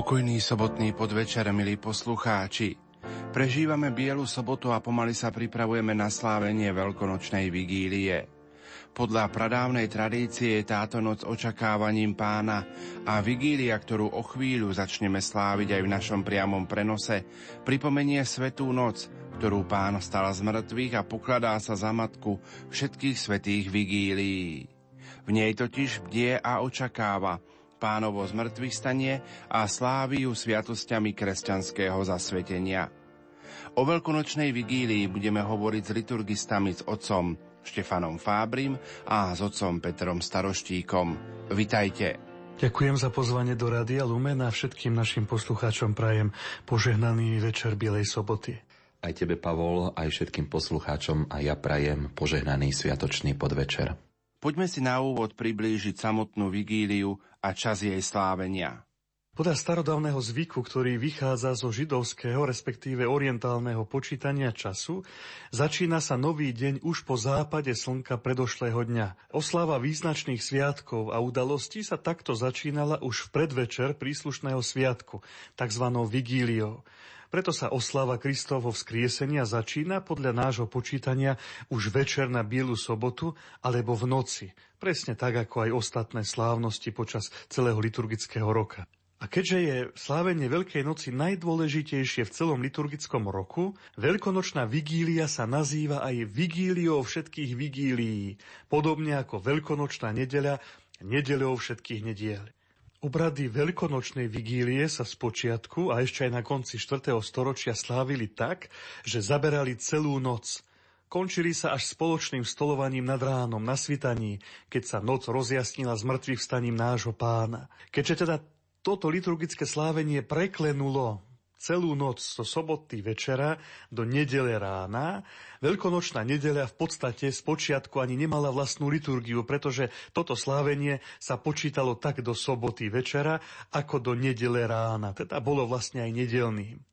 Pokojný sobotný podvečer, milí poslucháči. Prežívame Bielu sobotu a pomaly sa pripravujeme na slávenie veľkonočnej vigílie. Podľa pradávnej tradície je táto noc očakávaním pána a vigília, ktorú o chvíľu začneme sláviť aj v našom priamom prenose, pripomenie svetú noc, ktorú pán stal z mŕtvych a pokladá sa za matku všetkých svetých vigílií. V nej totiž bdie a očakáva, pánovo zmrtvých stanie a sláviu sviatosťami kresťanského zasvetenia. O veľkonočnej vigílii budeme hovoriť s liturgistami s otcom Štefanom Fábrim a s otcom Petrom Staroštíkom. Vitajte. Ďakujem za pozvanie do Rádia Lumen a všetkým našim poslucháčom prajem požehnaný večer Bielej soboty. Aj tebe, Pavol, aj všetkým poslucháčom a ja prajem požehnaný sviatočný podvečer. Poďme si na úvod priblížiť samotnú vigíliu a čas jej slávenia. Podľa starodávneho zvyku, ktorý vychádza zo židovského, respektíve orientálneho počítania času, začína sa nový deň už po západe slnka predošlého dňa. Oslava význačných sviatkov a udalostí sa takto začínala už v predvečer príslušného sviatku, tzv. vigíliou. Preto sa oslava Kristovho vzkriesenia začína podľa nášho počítania už večer na Bielu sobotu alebo v noci, presne tak ako aj ostatné slávnosti počas celého liturgického roka. A keďže je slávenie Veľkej noci najdôležitejšie v celom liturgickom roku, Veľkonočná vigília sa nazýva aj vigíliou všetkých vigílií, podobne ako Veľkonočná nedeľa nedeľou všetkých nediel. Obrady veľkonočnej vigílie sa z počiatku a ešte aj na konci 4. storočia slávili tak, že zaberali celú noc. Končili sa až spoločným stolovaním nad ránom na svitaní, keď sa noc rozjasnila s mŕtvych vstaním nášho pána. Keďže teda toto liturgické slávenie preklenulo celú noc zo soboty večera do nedele rána. Veľkonočná nedeľa v podstate z počiatku ani nemala vlastnú liturgiu, pretože toto slávenie sa počítalo tak do soboty večera, ako do nedele rána. Teda bolo vlastne aj nedelným.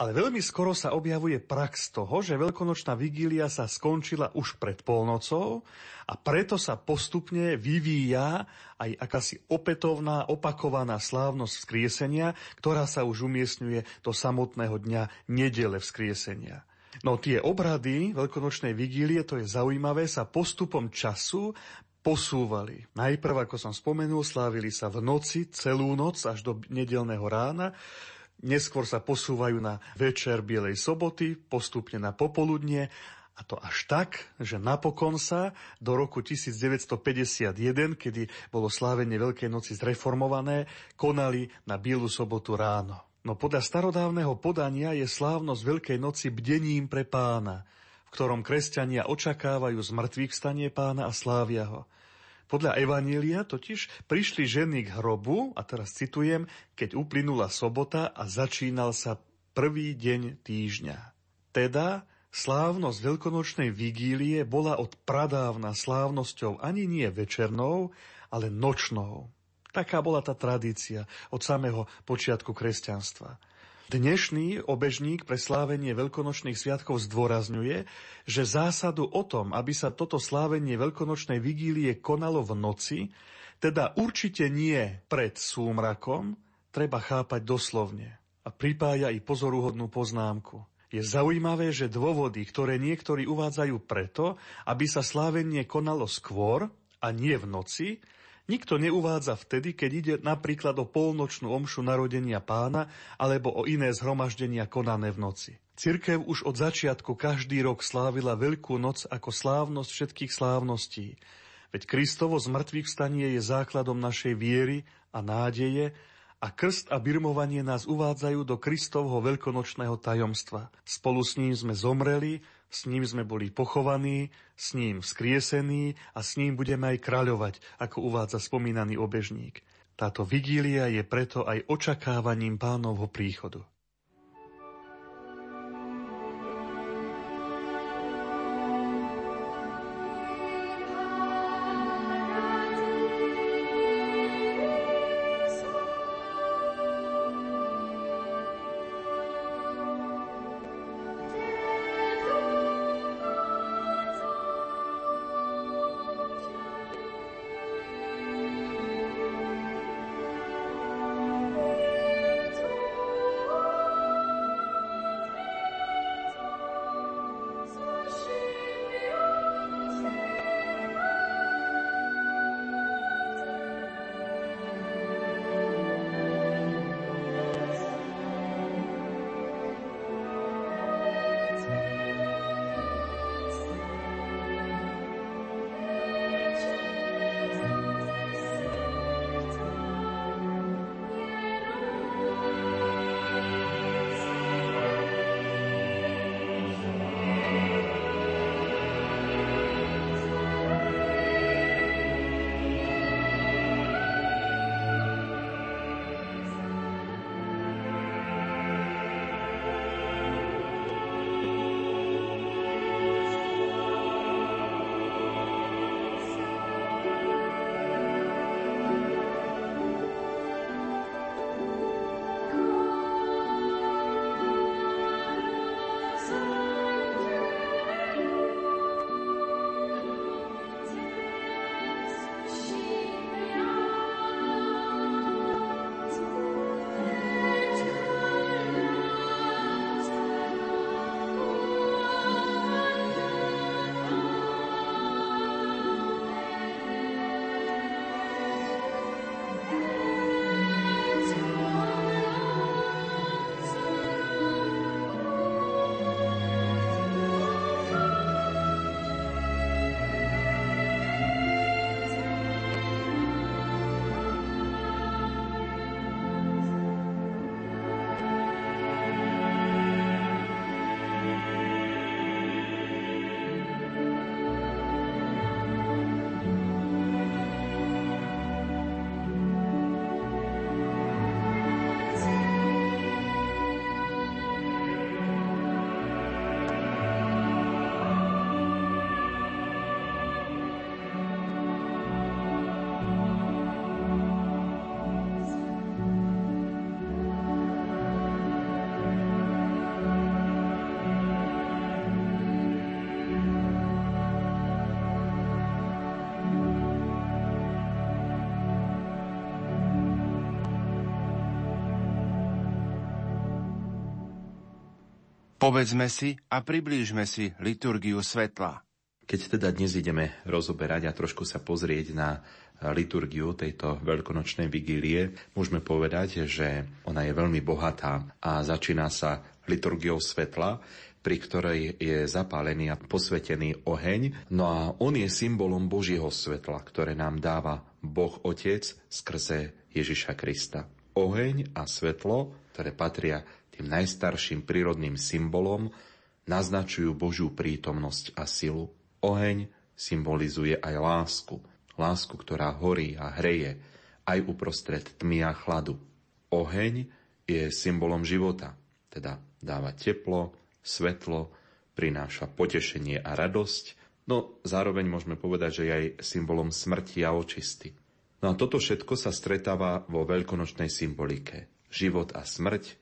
Ale veľmi skoro sa objavuje prax toho, že veľkonočná vigília sa skončila už pred polnocou a preto sa postupne vyvíja aj akási opätovná, opakovaná slávnosť vzkriesenia, ktorá sa už umiestňuje do samotného dňa nedele vzkriesenia. No tie obrady veľkonočnej vigílie, to je zaujímavé, sa postupom času posúvali. Najprv, ako som spomenul, slávili sa v noci, celú noc až do nedelného rána, neskôr sa posúvajú na večer Bielej soboty, postupne na popoludnie a to až tak, že napokon sa do roku 1951, kedy bolo slávenie Veľkej noci zreformované, konali na Bielu sobotu ráno. No podľa starodávneho podania je slávnosť Veľkej noci bdením pre pána, v ktorom kresťania očakávajú zmrtvých stanie pána a slávia ho. Podľa Evanília totiž prišli ženy k hrobu, a teraz citujem, keď uplynula sobota a začínal sa prvý deň týždňa. Teda slávnosť veľkonočnej vigílie bola od pradávna slávnosťou ani nie večernou, ale nočnou. Taká bola tá tradícia od samého počiatku kresťanstva. Dnešný obežník pre slávenie veľkonočných sviatkov zdôrazňuje, že zásadu o tom, aby sa toto slávenie veľkonočnej vigílie konalo v noci, teda určite nie pred súmrakom, treba chápať doslovne. A pripája i pozoruhodnú poznámku. Je zaujímavé, že dôvody, ktoré niektorí uvádzajú preto, aby sa slávenie konalo skôr a nie v noci, Nikto neuvádza vtedy, keď ide napríklad o polnočnú omšu narodenia pána alebo o iné zhromaždenia konané v noci. Cirkev už od začiatku každý rok slávila Veľkú noc ako slávnosť všetkých slávností. Veď Kristovo z mŕtvych vstanie je základom našej viery a nádeje a krst a birmovanie nás uvádzajú do Kristovho veľkonočného tajomstva. Spolu s ním sme zomreli, s ním sme boli pochovaní, s ním vzkriesení a s ním budeme aj kráľovať, ako uvádza spomínaný obežník. Táto vigília je preto aj očakávaním pánovho príchodu. Povedzme si a priblížme si liturgiu svetla. Keď teda dnes ideme rozoberať a trošku sa pozrieť na liturgiu tejto veľkonočnej vigílie, môžeme povedať, že ona je veľmi bohatá a začína sa liturgiou svetla, pri ktorej je zapálený a posvetený oheň. No a on je symbolom Božieho svetla, ktoré nám dáva Boh Otec skrze Ježiša Krista. Oheň a svetlo, ktoré patria tým najstarším prírodným symbolom, naznačujú Božiu prítomnosť a silu. Oheň symbolizuje aj lásku. Lásku, ktorá horí a hreje aj uprostred tmy a chladu. Oheň je symbolom života, teda dáva teplo, svetlo, prináša potešenie a radosť, no zároveň môžeme povedať, že je aj symbolom smrti a očisty. No a toto všetko sa stretáva vo veľkonočnej symbolike. Život a smrť,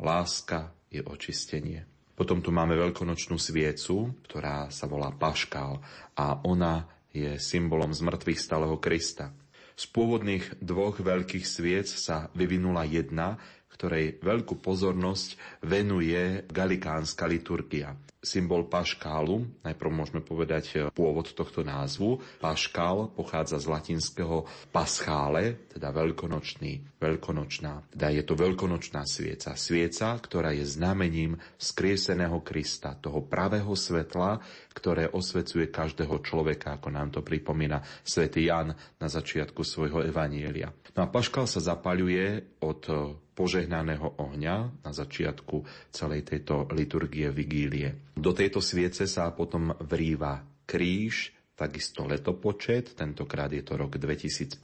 láska je očistenie. Potom tu máme veľkonočnú sviecu, ktorá sa volá Paškál a ona je symbolom zmrtvých stáleho Krista. Z pôvodných dvoch veľkých sviec sa vyvinula jedna, ktorej veľkú pozornosť venuje galikánska liturgia. Symbol paškálu, najprv môžeme povedať e, pôvod tohto názvu. Paškál pochádza z latinského paschále, teda veľkonočný, veľkonočná. Teda je to veľkonočná svieca. Svieca, ktorá je znamením skrieseného Krista, toho pravého svetla, ktoré osvecuje každého človeka, ako nám to pripomína svätý Jan na začiatku svojho evanielia. No a paškál sa zapaľuje od požehnaného ohňa na začiatku celej tejto liturgie vigílie. Do tejto sviece sa potom vrýva kríž, takisto letopočet, tentokrát je to rok 2015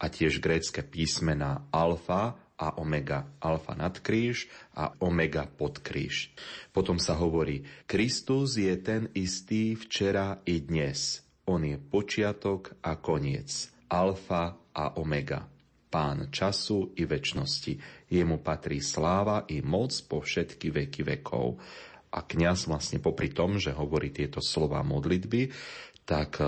a tiež grécke písmena alfa a omega. Alfa nad kríž a omega pod kríž. Potom sa hovorí, Kristus je ten istý včera i dnes. On je počiatok a koniec. Alfa a omega pán času i väčšnosti. Jemu patrí sláva i moc po všetky veky vekov. A kňaz vlastne popri tom, že hovorí tieto slova modlitby, tak e,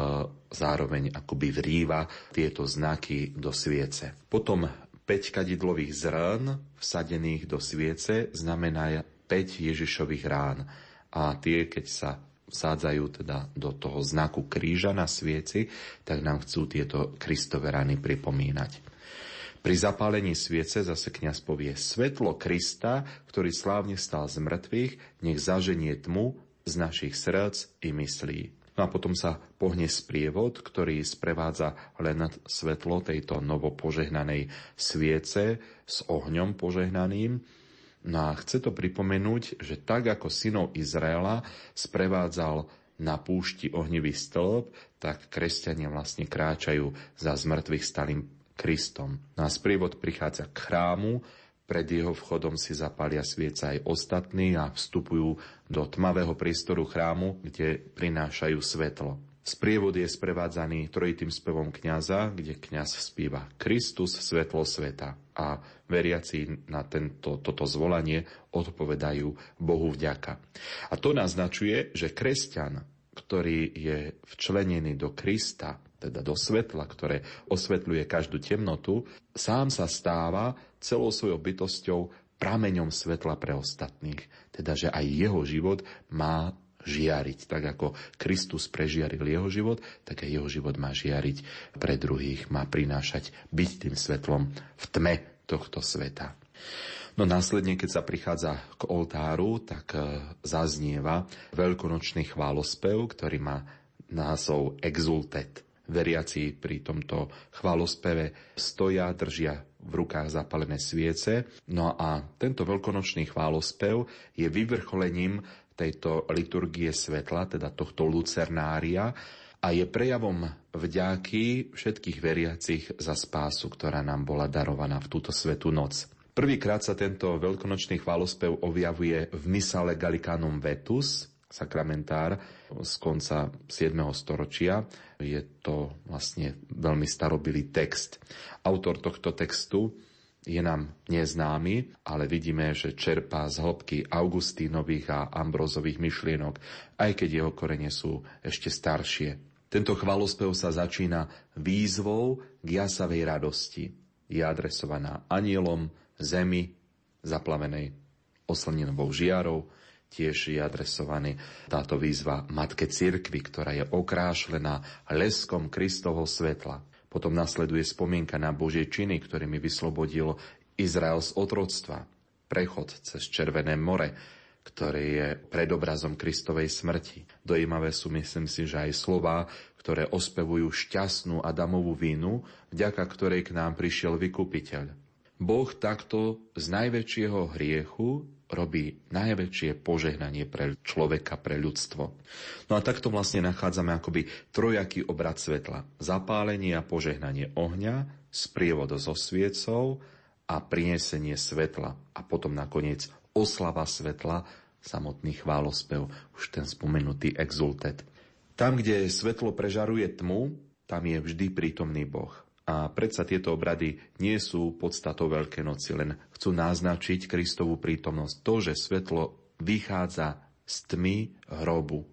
zároveň akoby vrýva tieto znaky do sviece. Potom 5 kadidlových zrn vsadených do sviece znamená 5 Ježišových rán. A tie, keď sa vsádzajú teda do toho znaku kríža na svieci, tak nám chcú tieto Kristove rany pripomínať. Pri zapálení sviece zase kňaz povie svetlo Krista, ktorý slávne stal z mŕtvych, nech zaženie tmu z našich srdc i myslí. No a potom sa pohne sprievod, ktorý sprevádza len svetlo tejto novopožehnanej sviece s ohňom požehnaným. No a chce to pripomenúť, že tak ako synov Izraela sprevádzal na púšti ohnivý stĺp, tak kresťania vlastne kráčajú za zmrtvých stalým Kristom. Na sprievod prichádza k chrámu, pred jeho vchodom si zapália svieca aj ostatní a vstupujú do tmavého priestoru chrámu, kde prinášajú svetlo. Sprievod je sprevádzaný trojitým spevom kňaza, kde kňaz spíva Kristus, svetlo sveta. A veriaci na tento, toto zvolanie odpovedajú Bohu vďaka. A to naznačuje, že kresťan, ktorý je včlenený do Krista, teda do svetla, ktoré osvetľuje každú temnotu, sám sa stáva celou svojou bytosťou prameňom svetla pre ostatných. Teda, že aj jeho život má žiariť. Tak ako Kristus prežiaril jeho život, tak aj jeho život má žiariť pre druhých, má prinášať byť tým svetlom v tme tohto sveta. No následne, keď sa prichádza k oltáru, tak e, zaznieva veľkonočný chválospev, ktorý má názov Exultet. Veriaci pri tomto chválospeve stoja, držia v rukách zapalené sviece. No a tento veľkonočný chválospev je vyvrcholením tejto liturgie svetla, teda tohto lucernária, a je prejavom vďaky všetkých veriacich za spásu, ktorá nám bola darovaná v túto svetú noc. Prvýkrát sa tento veľkonočný chválospev objavuje v Misale Gallicanum Vetus, sakramentár z konca 7. storočia. Je to vlastne veľmi starobilý text. Autor tohto textu je nám neznámy, ale vidíme, že čerpá z hĺbky Augustínových a Ambrozových myšlienok, aj keď jeho korene sú ešte staršie. Tento chvalospev sa začína výzvou k jasavej radosti. Je adresovaná anielom, zemi, zaplavenej oslninovou žiarou, tiež je adresovaný táto výzva Matke Cirkvi, ktorá je okrášlená leskom Kristovho svetla. Potom nasleduje spomienka na Božie činy, ktorými vyslobodil Izrael z otroctva. Prechod cez Červené more, ktoré je predobrazom Kristovej smrti. Dojímavé sú, myslím si, že aj slová, ktoré ospevujú šťastnú Adamovú vínu, vďaka ktorej k nám prišiel vykupiteľ. Boh takto z najväčšieho hriechu robí najväčšie požehnanie pre človeka, pre ľudstvo. No a takto vlastne nachádzame akoby trojaký obrad svetla. Zapálenie a požehnanie ohňa, sprievodo so sviecou a prinesenie svetla. A potom nakoniec oslava svetla, samotný chválospev, už ten spomenutý exultet. Tam, kde svetlo prežaruje tmu, tam je vždy prítomný Boh. A predsa tieto obrady nie sú podstatou Veľkej noci, len chcú naznačiť Kristovú prítomnosť. To, že svetlo vychádza z tmy hrobu,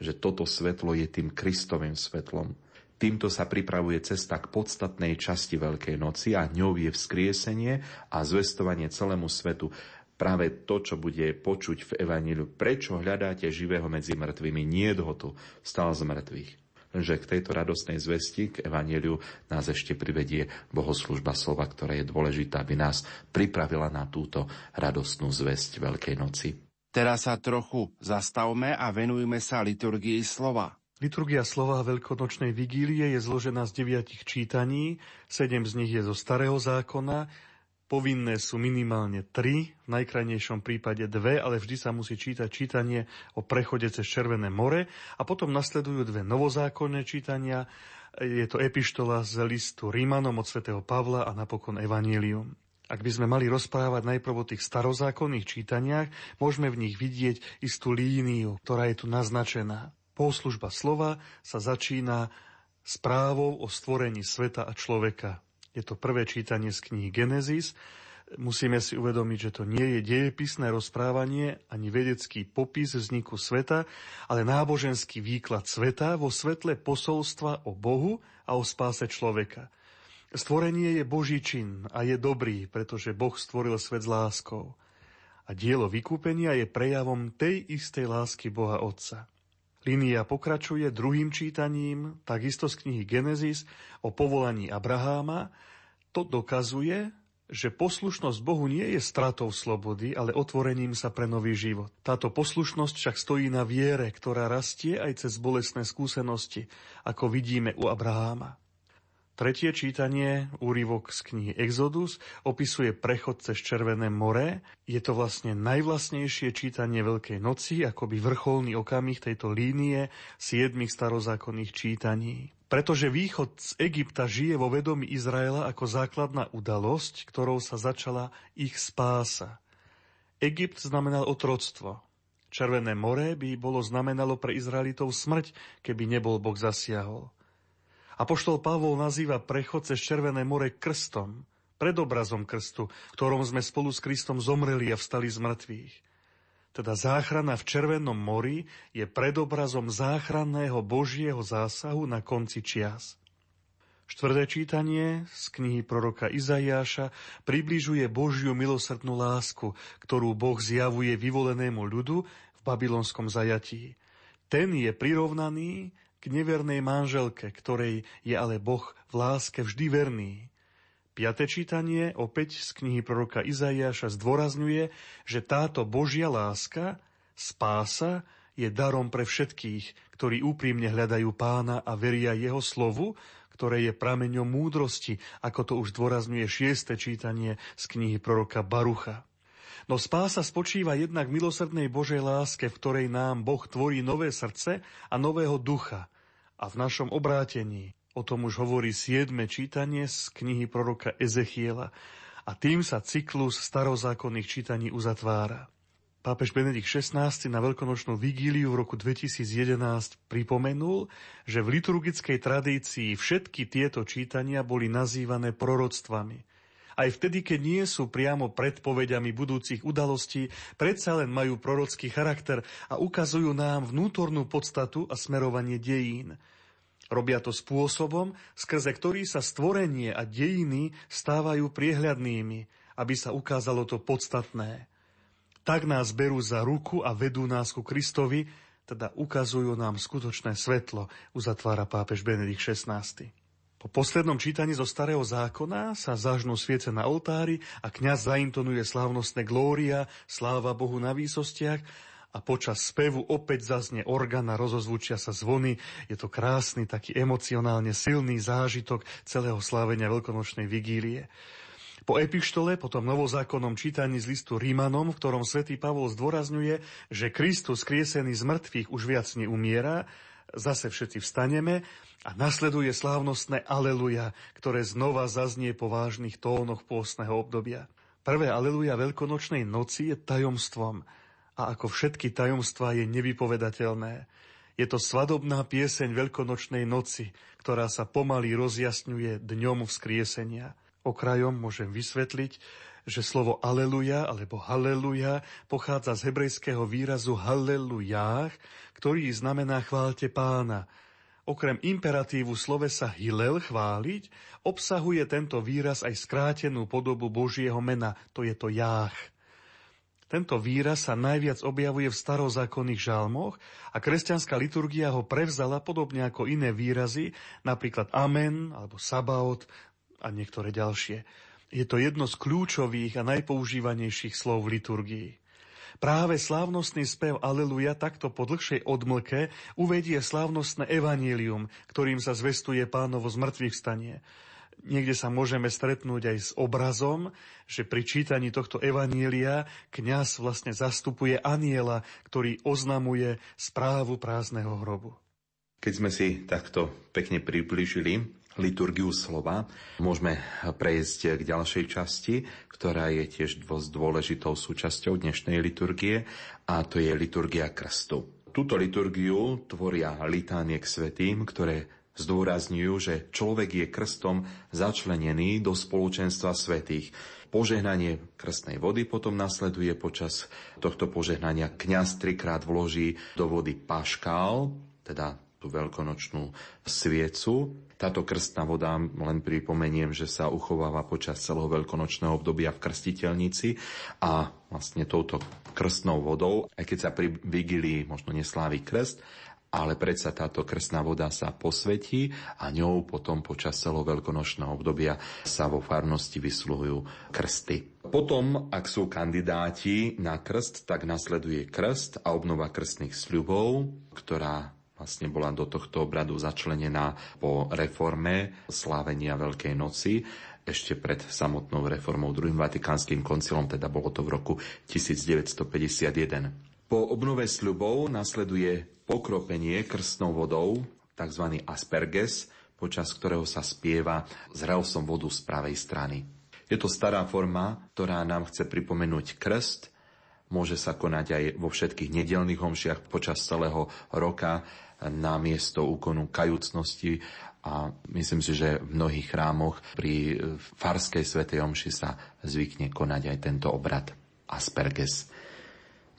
že toto svetlo je tým Kristovým svetlom. Týmto sa pripravuje cesta k podstatnej časti Veľkej noci a ňou je vzkriesenie a zvestovanie celému svetu. Práve to, čo bude počuť v Evaníliu. Prečo hľadáte živého medzi mŕtvými? Nie ho tu, stal z mŕtvych že k tejto radostnej zvesti, k evaneliu, nás ešte privedie bohoslužba slova, ktorá je dôležitá, aby nás pripravila na túto radostnú zväzť Veľkej noci. Teraz sa trochu zastavme a venujme sa liturgii slova. Liturgia slova Veľkonočnej vigílie je zložená z deviatich čítaní, sedem z nich je zo Starého zákona Povinné sú minimálne tri, v najkrajnejšom prípade dve, ale vždy sa musí čítať čítanie o prechode cez Červené more a potom nasledujú dve novozákonné čítania. Je to epištola z listu Rímanom od svätého Pavla a napokon Evangelium. Ak by sme mali rozprávať najprv o tých starozákonných čítaniach, môžeme v nich vidieť istú líniu, ktorá je tu naznačená. Poslužba slova sa začína správou o stvorení sveta a človeka. Je to prvé čítanie z knihy Genesis. Musíme si uvedomiť, že to nie je dejepisné rozprávanie ani vedecký popis vzniku sveta, ale náboženský výklad sveta vo svetle posolstva o Bohu a o spáse človeka. Stvorenie je Boží čin a je dobrý, pretože Boh stvoril svet s láskou. A dielo vykúpenia je prejavom tej istej lásky Boha Otca. Línia pokračuje druhým čítaním, takisto z knihy Genesis o povolaní Abraháma. To dokazuje, že poslušnosť Bohu nie je stratou slobody, ale otvorením sa pre nový život. Táto poslušnosť však stojí na viere, ktorá rastie aj cez bolestné skúsenosti, ako vidíme u Abraháma. Tretie čítanie, úryvok z knihy Exodus, opisuje prechod cez Červené more. Je to vlastne najvlastnejšie čítanie Veľkej noci, akoby vrcholný okamih tejto línie siedmých starozákonných čítaní. Pretože východ z Egypta žije vo vedomí Izraela ako základná udalosť, ktorou sa začala ich spása. Egypt znamenal otroctvo. Červené more by bolo znamenalo pre Izraelitov smrť, keby nebol Boh zasiahol. Apoštol Pavol nazýva prechod cez Červené more krstom, predobrazom krstu, ktorom sme spolu s Kristom zomreli a vstali z mŕtvych. Teda záchrana v Červenom mori je predobrazom záchranného Božieho zásahu na konci čias. Štvrté čítanie z knihy proroka Izaiáša približuje Božiu milosrdnú lásku, ktorú Boh zjavuje vyvolenému ľudu v babylonskom zajatí. Ten je prirovnaný k nevernej manželke, ktorej je ale Boh v láske vždy verný. Piate čítanie opäť z knihy proroka Izaiáša zdôrazňuje, že táto Božia láska, spása, je darom pre všetkých, ktorí úprimne hľadajú pána a veria jeho slovu, ktoré je prameňom múdrosti, ako to už zdôrazňuje šieste čítanie z knihy proroka Barucha. No spása spočíva jednak v milosrdnej Božej láske, v ktorej nám Boh tvorí nové srdce a nového ducha. A v našom obrátení, o tom už hovorí siedme čítanie z knihy proroka Ezechiela. A tým sa cyklus starozákonných čítaní uzatvára. Pápež Benedikt XVI na veľkonočnú vigíliu v roku 2011 pripomenul, že v liturgickej tradícii všetky tieto čítania boli nazývané proroctvami – aj vtedy, keď nie sú priamo predpovediami budúcich udalostí, predsa len majú prorocký charakter a ukazujú nám vnútornú podstatu a smerovanie dejín. Robia to spôsobom, skrze ktorý sa stvorenie a dejiny stávajú priehľadnými, aby sa ukázalo to podstatné. Tak nás berú za ruku a vedú nás ku Kristovi, teda ukazujú nám skutočné svetlo, uzatvára pápež Benedikt XVI. Po poslednom čítaní zo Starého zákona sa zažnú sviece na oltári a kňaz zaintonuje slávnostné glória, sláva Bohu na výsostiach a počas spevu opäť zaznie orgán a rozozvučia sa zvony. Je to krásny, taký emocionálne silný zážitok celého slávenia veľkonočnej vigílie. Po epištole, po tom novozákonnom čítaní z listu Rímanom, v ktorom svätý Pavol zdôrazňuje, že Kristus kriesený z mŕtvych už viac neumiera, zase všetci vstaneme a nasleduje slávnostné Aleluja, ktoré znova zaznie po vážnych tónoch pôstneho obdobia. Prvé Aleluja veľkonočnej noci je tajomstvom a ako všetky tajomstvá je nevypovedateľné. Je to svadobná pieseň veľkonočnej noci, ktorá sa pomaly rozjasňuje dňom vzkriesenia. Okrajom môžem vysvetliť, že slovo aleluja alebo haleluja pochádza z hebrejského výrazu halelujách, ktorý znamená chválte pána. Okrem imperatívu slovesa hilel chváliť, obsahuje tento výraz aj skrátenú podobu Božieho mena, to je to jách. Tento výraz sa najviac objavuje v starozákonných žalmoch a kresťanská liturgia ho prevzala podobne ako iné výrazy, napríklad Amen alebo Sabaot a niektoré ďalšie. Je to jedno z kľúčových a najpoužívanejších slov v liturgii. Práve slávnostný spev Aleluja takto po dlhšej odmlke uvedie slávnostné evanílium, ktorým sa zvestuje pánovo zmrtvých stanie. Niekde sa môžeme stretnúť aj s obrazom, že pri čítaní tohto evanília kňaz vlastne zastupuje aniela, ktorý oznamuje správu prázdneho hrobu. Keď sme si takto pekne približili liturgiu slova. Môžeme prejsť k ďalšej časti, ktorá je tiež dôležitou súčasťou dnešnej liturgie a to je liturgia krstu. Túto liturgiu tvoria litánie k svetým, ktoré zdôrazňujú, že človek je krstom začlenený do spoločenstva svetých. Požehnanie krstnej vody potom nasleduje počas tohto požehnania. Kňaz trikrát vloží do vody paškál, teda tú veľkonočnú sviecu. Táto krstná voda, len pripomeniem, že sa uchováva počas celého veľkonočného obdobia v krstiteľnici a vlastne touto krstnou vodou, aj keď sa pri vigilii možno neslávi krst, ale predsa táto krstná voda sa posvetí a ňou potom počas celého veľkonočného obdobia sa vo farnosti vysluhujú krsty. Potom, ak sú kandidáti na krst, tak nasleduje krst a obnova krstných sľubov, ktorá vlastne bola do tohto obradu začlenená po reforme slávenia Veľkej noci ešte pred samotnou reformou druhým vatikánskym koncilom, teda bolo to v roku 1951. Po obnove sľubov nasleduje pokropenie krstnou vodou, tzv. asperges, počas ktorého sa spieva zrel som vodu z pravej strany. Je to stará forma, ktorá nám chce pripomenúť krst, môže sa konať aj vo všetkých nedelných homšiach počas celého roka na miesto úkonu kajúcnosti a myslím si, že v mnohých chrámoch pri farskej svetej omši sa zvykne konať aj tento obrad Asperges.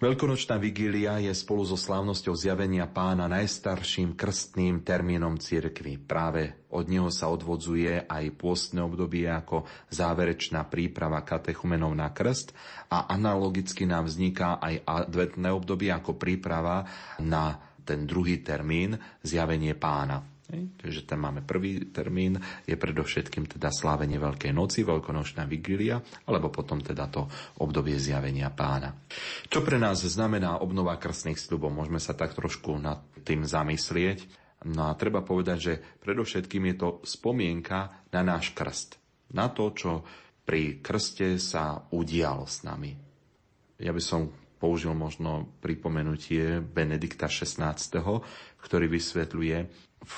Veľkonočná vigília je spolu so slávnosťou zjavenia pána najstarším krstným termínom cirkvy. Práve od neho sa odvodzuje aj pôstne obdobie ako záverečná príprava katechumenov na krst a analogicky nám vzniká aj adventné obdobie ako príprava na ten druhý termín zjavenie pána. Takže tam máme prvý termín, je predovšetkým teda slávenie Veľkej noci, Veľkonočná vigília, alebo potom teda to obdobie zjavenia pána. Čo pre nás znamená obnova krstných sľubov? Môžeme sa tak trošku nad tým zamyslieť. No a treba povedať, že predovšetkým je to spomienka na náš krst. Na to, čo pri krste sa udial s nami. Ja by som použil možno pripomenutie Benedikta XVI, ktorý vysvetľuje,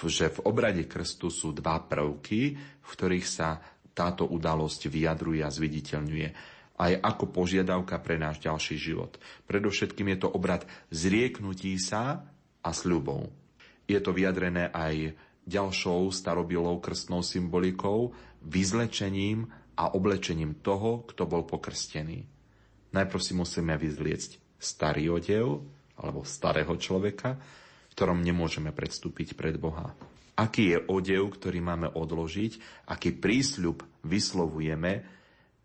že v obrade krstu sú dva prvky, v ktorých sa táto udalosť vyjadruje a zviditeľňuje aj ako požiadavka pre náš ďalší život. Predovšetkým je to obrad zrieknutí sa a sľubov. Je to vyjadrené aj ďalšou starobilou krstnou symbolikou, vyzlečením a oblečením toho, kto bol pokrstený. Najprv si musíme vyzliecť starý odev, alebo starého človeka, v ktorom nemôžeme predstúpiť pred Boha. Aký je odev, ktorý máme odložiť, aký prísľub vyslovujeme,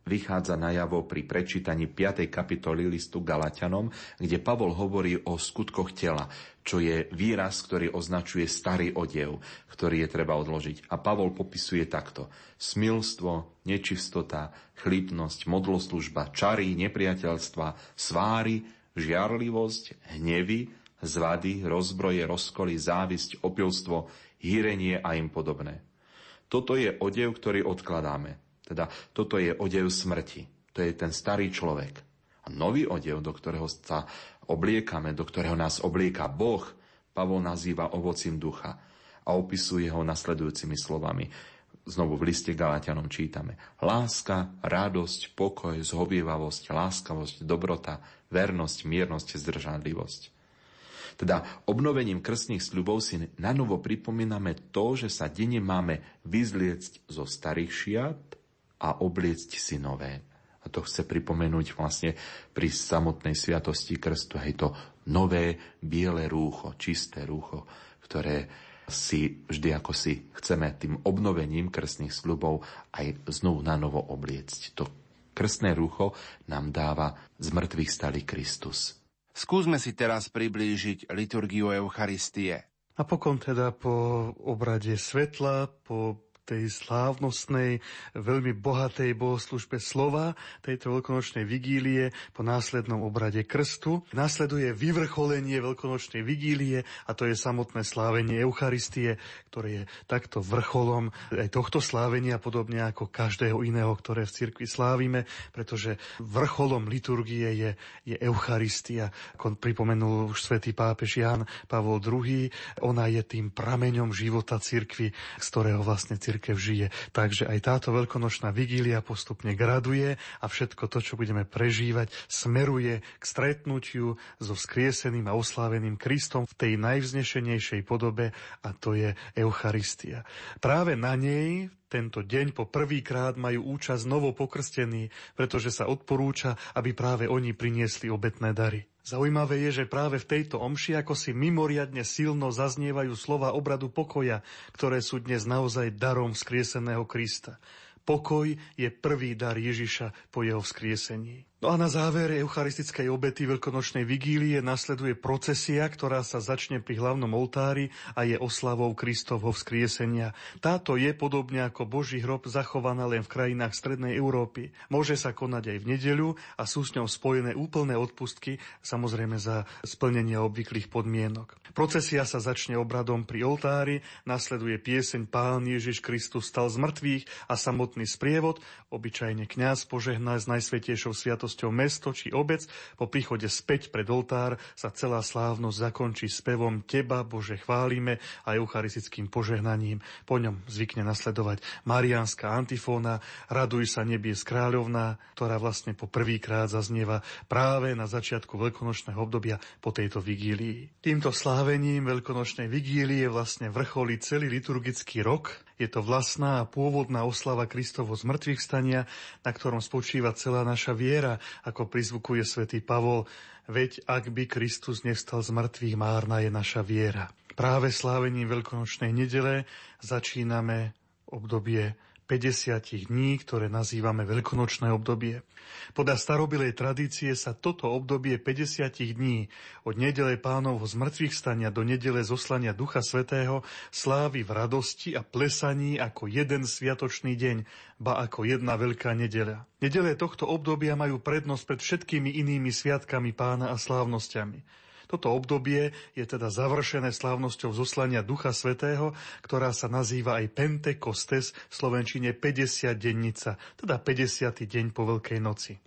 vychádza najavo pri prečítaní 5. kapitoly listu Galatianom, kde Pavol hovorí o skutkoch tela, čo je výraz, ktorý označuje starý odev, ktorý je treba odložiť. A Pavol popisuje takto. Smilstvo, nečistota, chlípnosť, modloslužba, čary, nepriateľstva, sváry, žiarlivosť, hnevy, zvady, rozbroje, rozkoly, závisť, opilstvo, hýrenie a im podobné. Toto je odev, ktorý odkladáme. Teda toto je odev smrti. To je ten starý človek. A nový odev, do ktorého sa obliekame, do ktorého nás oblieka Boh, Pavol nazýva ovocím ducha a opisuje ho nasledujúcimi slovami. Znovu v liste Galatianom čítame. Láska, radosť, pokoj, zhovievavosť, láskavosť, dobrota, vernosť, miernosť, zdržanlivosť. Teda obnovením krstných sľubov si na novo pripomíname to, že sa denne máme vyzliecť zo starých šiat a obliecť si nové. A to chce pripomenúť vlastne pri samotnej sviatosti krstu, hej, to nové biele rúcho, čisté rúcho, ktoré si vždy ako si chceme tým obnovením krstných sľubov aj znovu na novo obliecť. To krstné rúcho nám dáva z mŕtvych stali Kristus. Skúsme si teraz priblížiť liturgiu Eucharistie. Napokon teda po obrade svetla, po tej slávnostnej, veľmi bohatej bohoslužbe slova tejto veľkonočnej vigílie po následnom obrade krstu. Nasleduje vyvrcholenie veľkonočnej vigílie a to je samotné slávenie Eucharistie, ktoré je takto vrcholom aj tohto slávenia, podobne ako každého iného, ktoré v cirkvi slávime, pretože vrcholom liturgie je, je Eucharistia. Ako pripomenul už svätý pápež Jan Pavol II, ona je tým prameňom života cirkvi, z ktorého vlastne cirkvi cirkev žije. Takže aj táto veľkonočná vigília postupne graduje a všetko to, čo budeme prežívať, smeruje k stretnutiu so vzkrieseným a osláveným Kristom v tej najvznešenejšej podobe a to je Eucharistia. Práve na nej tento deň po prvýkrát majú účasť novo pokrstení, pretože sa odporúča, aby práve oni priniesli obetné dary. Zaujímavé je, že práve v tejto omši ako si mimoriadne silno zaznievajú slova obradu pokoja, ktoré sú dnes naozaj darom vzkrieseného Krista. Pokoj je prvý dar Ježiša po jeho vzkriesení. No a na závere eucharistickej obety veľkonočnej vigílie nasleduje procesia, ktorá sa začne pri hlavnom oltári a je oslavou Kristovho vzkriesenia. Táto je podobne ako Boží hrob zachovaná len v krajinách Strednej Európy. Môže sa konať aj v nedeľu a sú s ňou spojené úplné odpustky, samozrejme za splnenie obvyklých podmienok. Procesia sa začne obradom pri oltári, nasleduje pieseň Pán Ježiš Kristus stal z mŕtvych a samotný sprievod, obyčajne kňaz požehná z najsvetejšou sviatosťou sviatosťou mesto či obec, po príchode späť pred oltár sa celá slávnosť zakončí spevom Teba, Bože, chválime a eucharistickým požehnaním. Po ňom zvykne nasledovať mariánska antifóna Raduj sa nebies kráľovná, ktorá vlastne po prvýkrát zaznieva práve na začiatku veľkonočného obdobia po tejto vigílii. Týmto slávením veľkonočnej vigílie vlastne vrcholí celý liturgický rok je to vlastná a pôvodná oslava Kristovo zmrtvých stania, na ktorom spočíva celá naša viera, ako prizvukuje svätý Pavol, veď ak by Kristus nevstal z mŕtvych, márna je naša viera. Práve slávením Veľkonočnej nedele začíname obdobie 50 dní, ktoré nazývame veľkonočné obdobie. Podľa starobilej tradície sa toto obdobie 50 dní od nedele pánovho zmrtvých stania do nedele zoslania Ducha Svetého slávi v radosti a plesaní ako jeden sviatočný deň, ba ako jedna veľká nedeľa. Nedele tohto obdobia majú prednosť pred všetkými inými sviatkami pána a slávnosťami. Toto obdobie je teda završené slávnosťou zoslania Ducha Svetého, ktorá sa nazýva aj Pentekostes, v Slovenčine 50 dennica, teda 50. deň po Veľkej noci.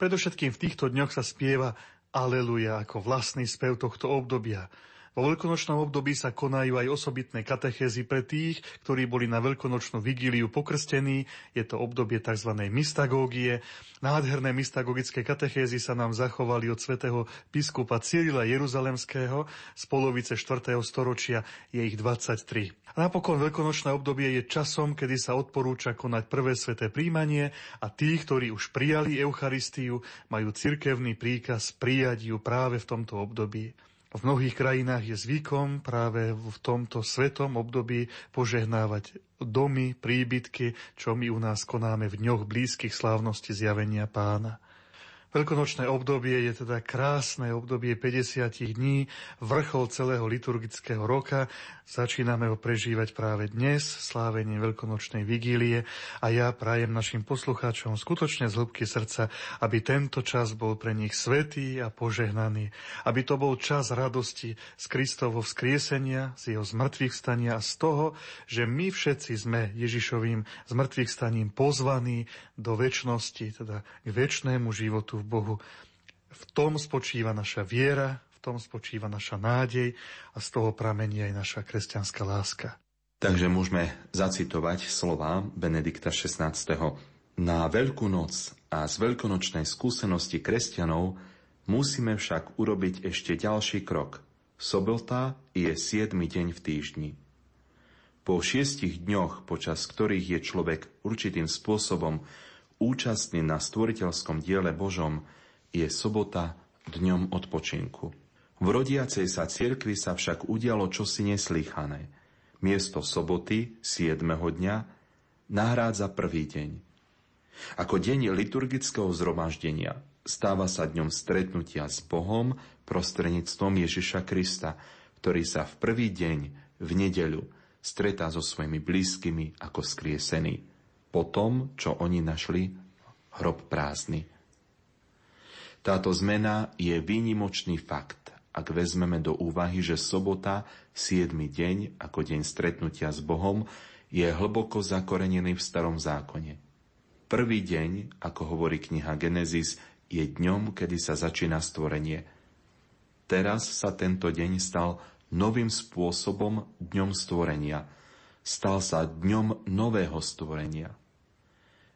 Predovšetkým v týchto dňoch sa spieva Aleluja ako vlastný spev tohto obdobia. Vo veľkonočnom období sa konajú aj osobitné katechézy pre tých, ktorí boli na veľkonočnú vigíliu pokrstení. Je to obdobie tzv. mystagógie. Nádherné mystagogické katechézy sa nám zachovali od svätého biskupa Cyrila Jeruzalemského z polovice 4. storočia. Je ich 23. A napokon veľkonočné obdobie je časom, kedy sa odporúča konať prvé sveté príjmanie a tí, ktorí už prijali Eucharistiu, majú cirkevný príkaz prijať ju práve v tomto období. V mnohých krajinách je zvykom práve v tomto svetom období požehnávať domy, príbytky, čo my u nás konáme v dňoch blízkych slávnosti zjavenia pána. Veľkonočné obdobie je teda krásne obdobie 50 dní, vrchol celého liturgického roka. Začíname ho prežívať práve dnes, slávenie Veľkonočnej vigílie a ja prajem našim poslucháčom skutočne z hĺbky srdca, aby tento čas bol pre nich svetý a požehnaný, aby to bol čas radosti z Kristovo vzkriesenia, z jeho zmrtvých stania a z toho, že my všetci sme Ježišovým zmrtvých staním pozvaní do väčšnosti, teda k väčšnému životu v Bohu. V tom spočíva naša viera, v tom spočíva naša nádej a z toho pramení aj naša kresťanská láska. Takže môžeme zacitovať slova Benedikta XVI. Na Veľkú noc a z veľkonočnej skúsenosti kresťanov musíme však urobiť ešte ďalší krok. Sobota je 7. deň v týždni. Po šiestich dňoch, počas ktorých je človek určitým spôsobom účastný na stvoriteľskom diele Božom, je sobota dňom odpočinku. V rodiacej sa cirkvi sa však udialo čosi neslýchané. Miesto soboty, 7. dňa, nahrádza prvý deň. Ako deň liturgického zhromaždenia stáva sa dňom stretnutia s Bohom prostredníctvom Ježiša Krista, ktorý sa v prvý deň, v nedeľu, stretá so svojimi blízkymi ako skriesený po tom, čo oni našli hrob prázdny. Táto zmena je výnimočný fakt, ak vezmeme do úvahy, že sobota, 7. deň, ako deň stretnutia s Bohom, je hlboko zakorenený v starom zákone. Prvý deň, ako hovorí kniha Genesis, je dňom, kedy sa začína stvorenie. Teraz sa tento deň stal novým spôsobom dňom stvorenia. Stal sa dňom nového stvorenia –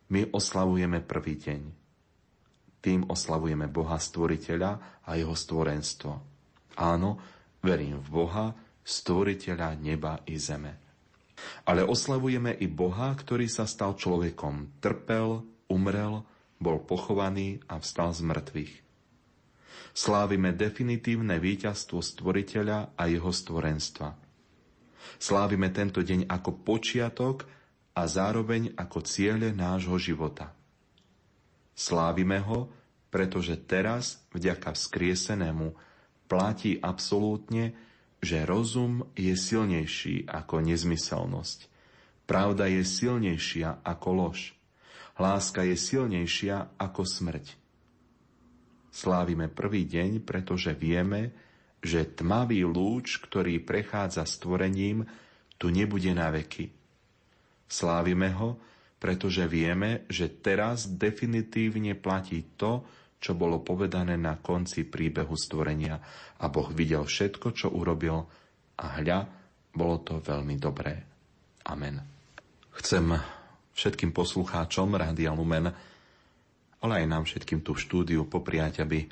my oslavujeme prvý deň. Tým oslavujeme Boha Stvoriteľa a Jeho stvorenstvo. Áno, verím v Boha, Stvoriteľa neba i zeme. Ale oslavujeme i Boha, ktorý sa stal človekom, trpel, umrel, bol pochovaný a vstal z mŕtvych. Slávime definitívne víťazstvo Stvoriteľa a Jeho stvorenstva. Slávime tento deň ako počiatok a zároveň ako ciele nášho života. Slávime ho, pretože teraz, vďaka vzkriesenému, platí absolútne, že rozum je silnejší ako nezmyselnosť. Pravda je silnejšia ako lož. Láska je silnejšia ako smrť. Slávime prvý deň, pretože vieme, že tmavý lúč, ktorý prechádza stvorením, tu nebude na veky. Slávime ho, pretože vieme, že teraz definitívne platí to, čo bolo povedané na konci príbehu stvorenia. A Boh videl všetko, čo urobil a hľa, bolo to veľmi dobré. Amen. Chcem všetkým poslucháčom Rádia Lumen, ale aj nám všetkým v štúdiu popriať, aby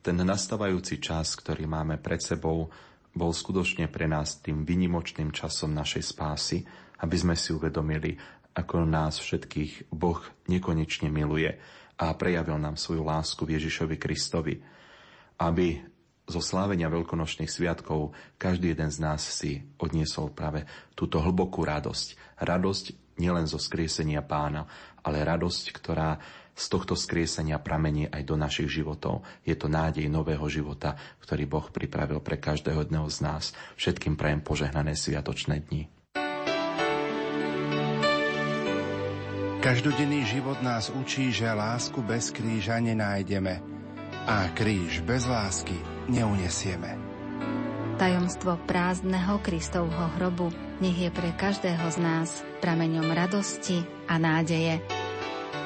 ten nastávajúci čas, ktorý máme pred sebou, bol skutočne pre nás tým vynimočným časom našej spásy, aby sme si uvedomili, ako nás všetkých Boh nekonečne miluje a prejavil nám svoju lásku v Ježišovi Kristovi. Aby zo slávenia veľkonočných sviatkov každý jeden z nás si odniesol práve túto hlbokú radosť. Radosť nielen zo skriesenia pána, ale radosť, ktorá z tohto skriesenia pramení aj do našich životov. Je to nádej nového života, ktorý Boh pripravil pre každého jedného z nás. Všetkým prajem požehnané sviatočné dni. Každodenný život nás učí, že lásku bez kríža nenájdeme a kríž bez lásky neunesieme. Tajomstvo prázdneho Kristovho hrobu nech je pre každého z nás prameňom radosti a nádeje.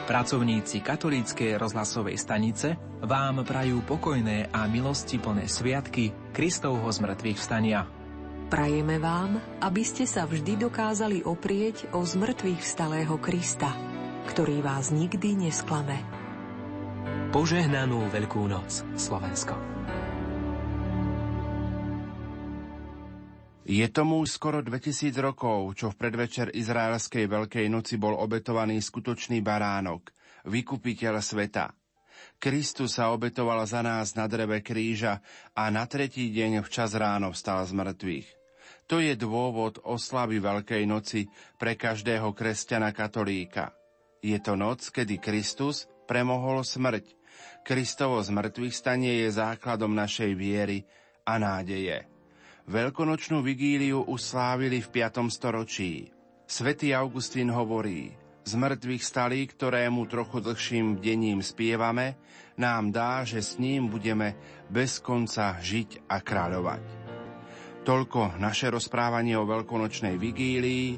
Pracovníci katolíckej rozhlasovej stanice vám prajú pokojné a milosti plné sviatky Kristovho zmrtvých vstania. Prajeme vám, aby ste sa vždy dokázali oprieť o zmrtvých vstalého Krista, ktorý vás nikdy nesklame. Požehnanú Veľkú noc, Slovensko. Je tomu skoro 2000 rokov, čo v predvečer izraelskej Veľkej noci bol obetovaný skutočný baránok, vykupiteľ sveta. Kristus sa obetoval za nás na dreve kríža a na tretí deň včas ráno vstal z mŕtvych. To je dôvod oslavy Veľkej noci pre každého kresťana katolíka. Je to noc, kedy Kristus premohol smrť. Kristovo zmrtvých stanie je základom našej viery a nádeje. Veľkonočnú vigíliu uslávili v 5. storočí. Svetý Augustín hovorí, z mŕtvych stalí, ktorému trochu dlhším dením spievame, nám dá, že s ním budeme bez konca žiť a kráľovať. Toľko naše rozprávanie o veľkonočnej vigílii,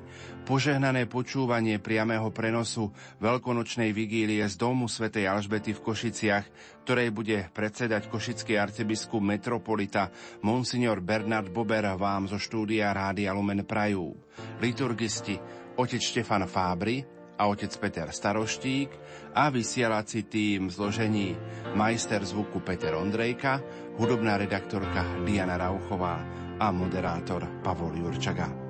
požehnané počúvanie priamého prenosu veľkonočnej vigílie z domu svätej Alžbety v Košiciach, ktorej bude predsedať košický arcibiskup metropolita Monsignor Bernard Bober vám zo štúdia Rádia Lumen Prajú. Liturgisti otec Štefan Fábry a otec Peter Staroštík a vysielací tým zložení majster zvuku Peter Ondrejka, hudobná redaktorka Diana Rauchová a moderátor Pavol Jurčaga.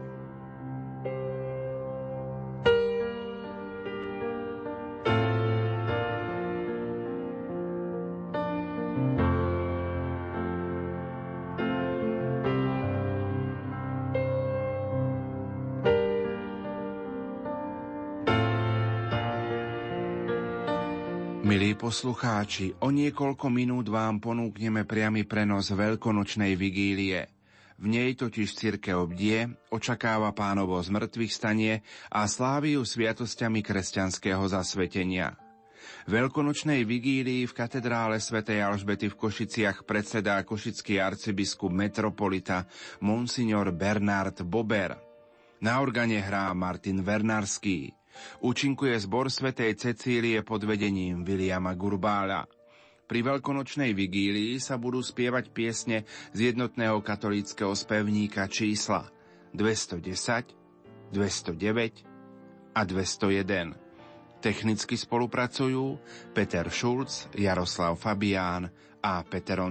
Milí poslucháči, o niekoľko minút vám ponúkneme priamy prenos veľkonočnej vigílie. V nej totiž cirkev bdie, očakáva pánovo zmrtvých stanie a sláviu sviatosťami kresťanského zasvetenia. Veľkonočnej vigílii v katedrále svätej Alžbety v Košiciach predsedá košický arcibiskup metropolita Monsignor Bernard Bober. Na organe hrá Martin Vernarský. Účinkuje zbor svätej Cecílie pod vedením Viliama Gurbála. Pri veľkonočnej vigílii sa budú spievať piesne z jednotného katolíckého spevníka čísla 210, 209 a 201. Technicky spolupracujú Peter Šulc, Jaroslav Fabián a Peter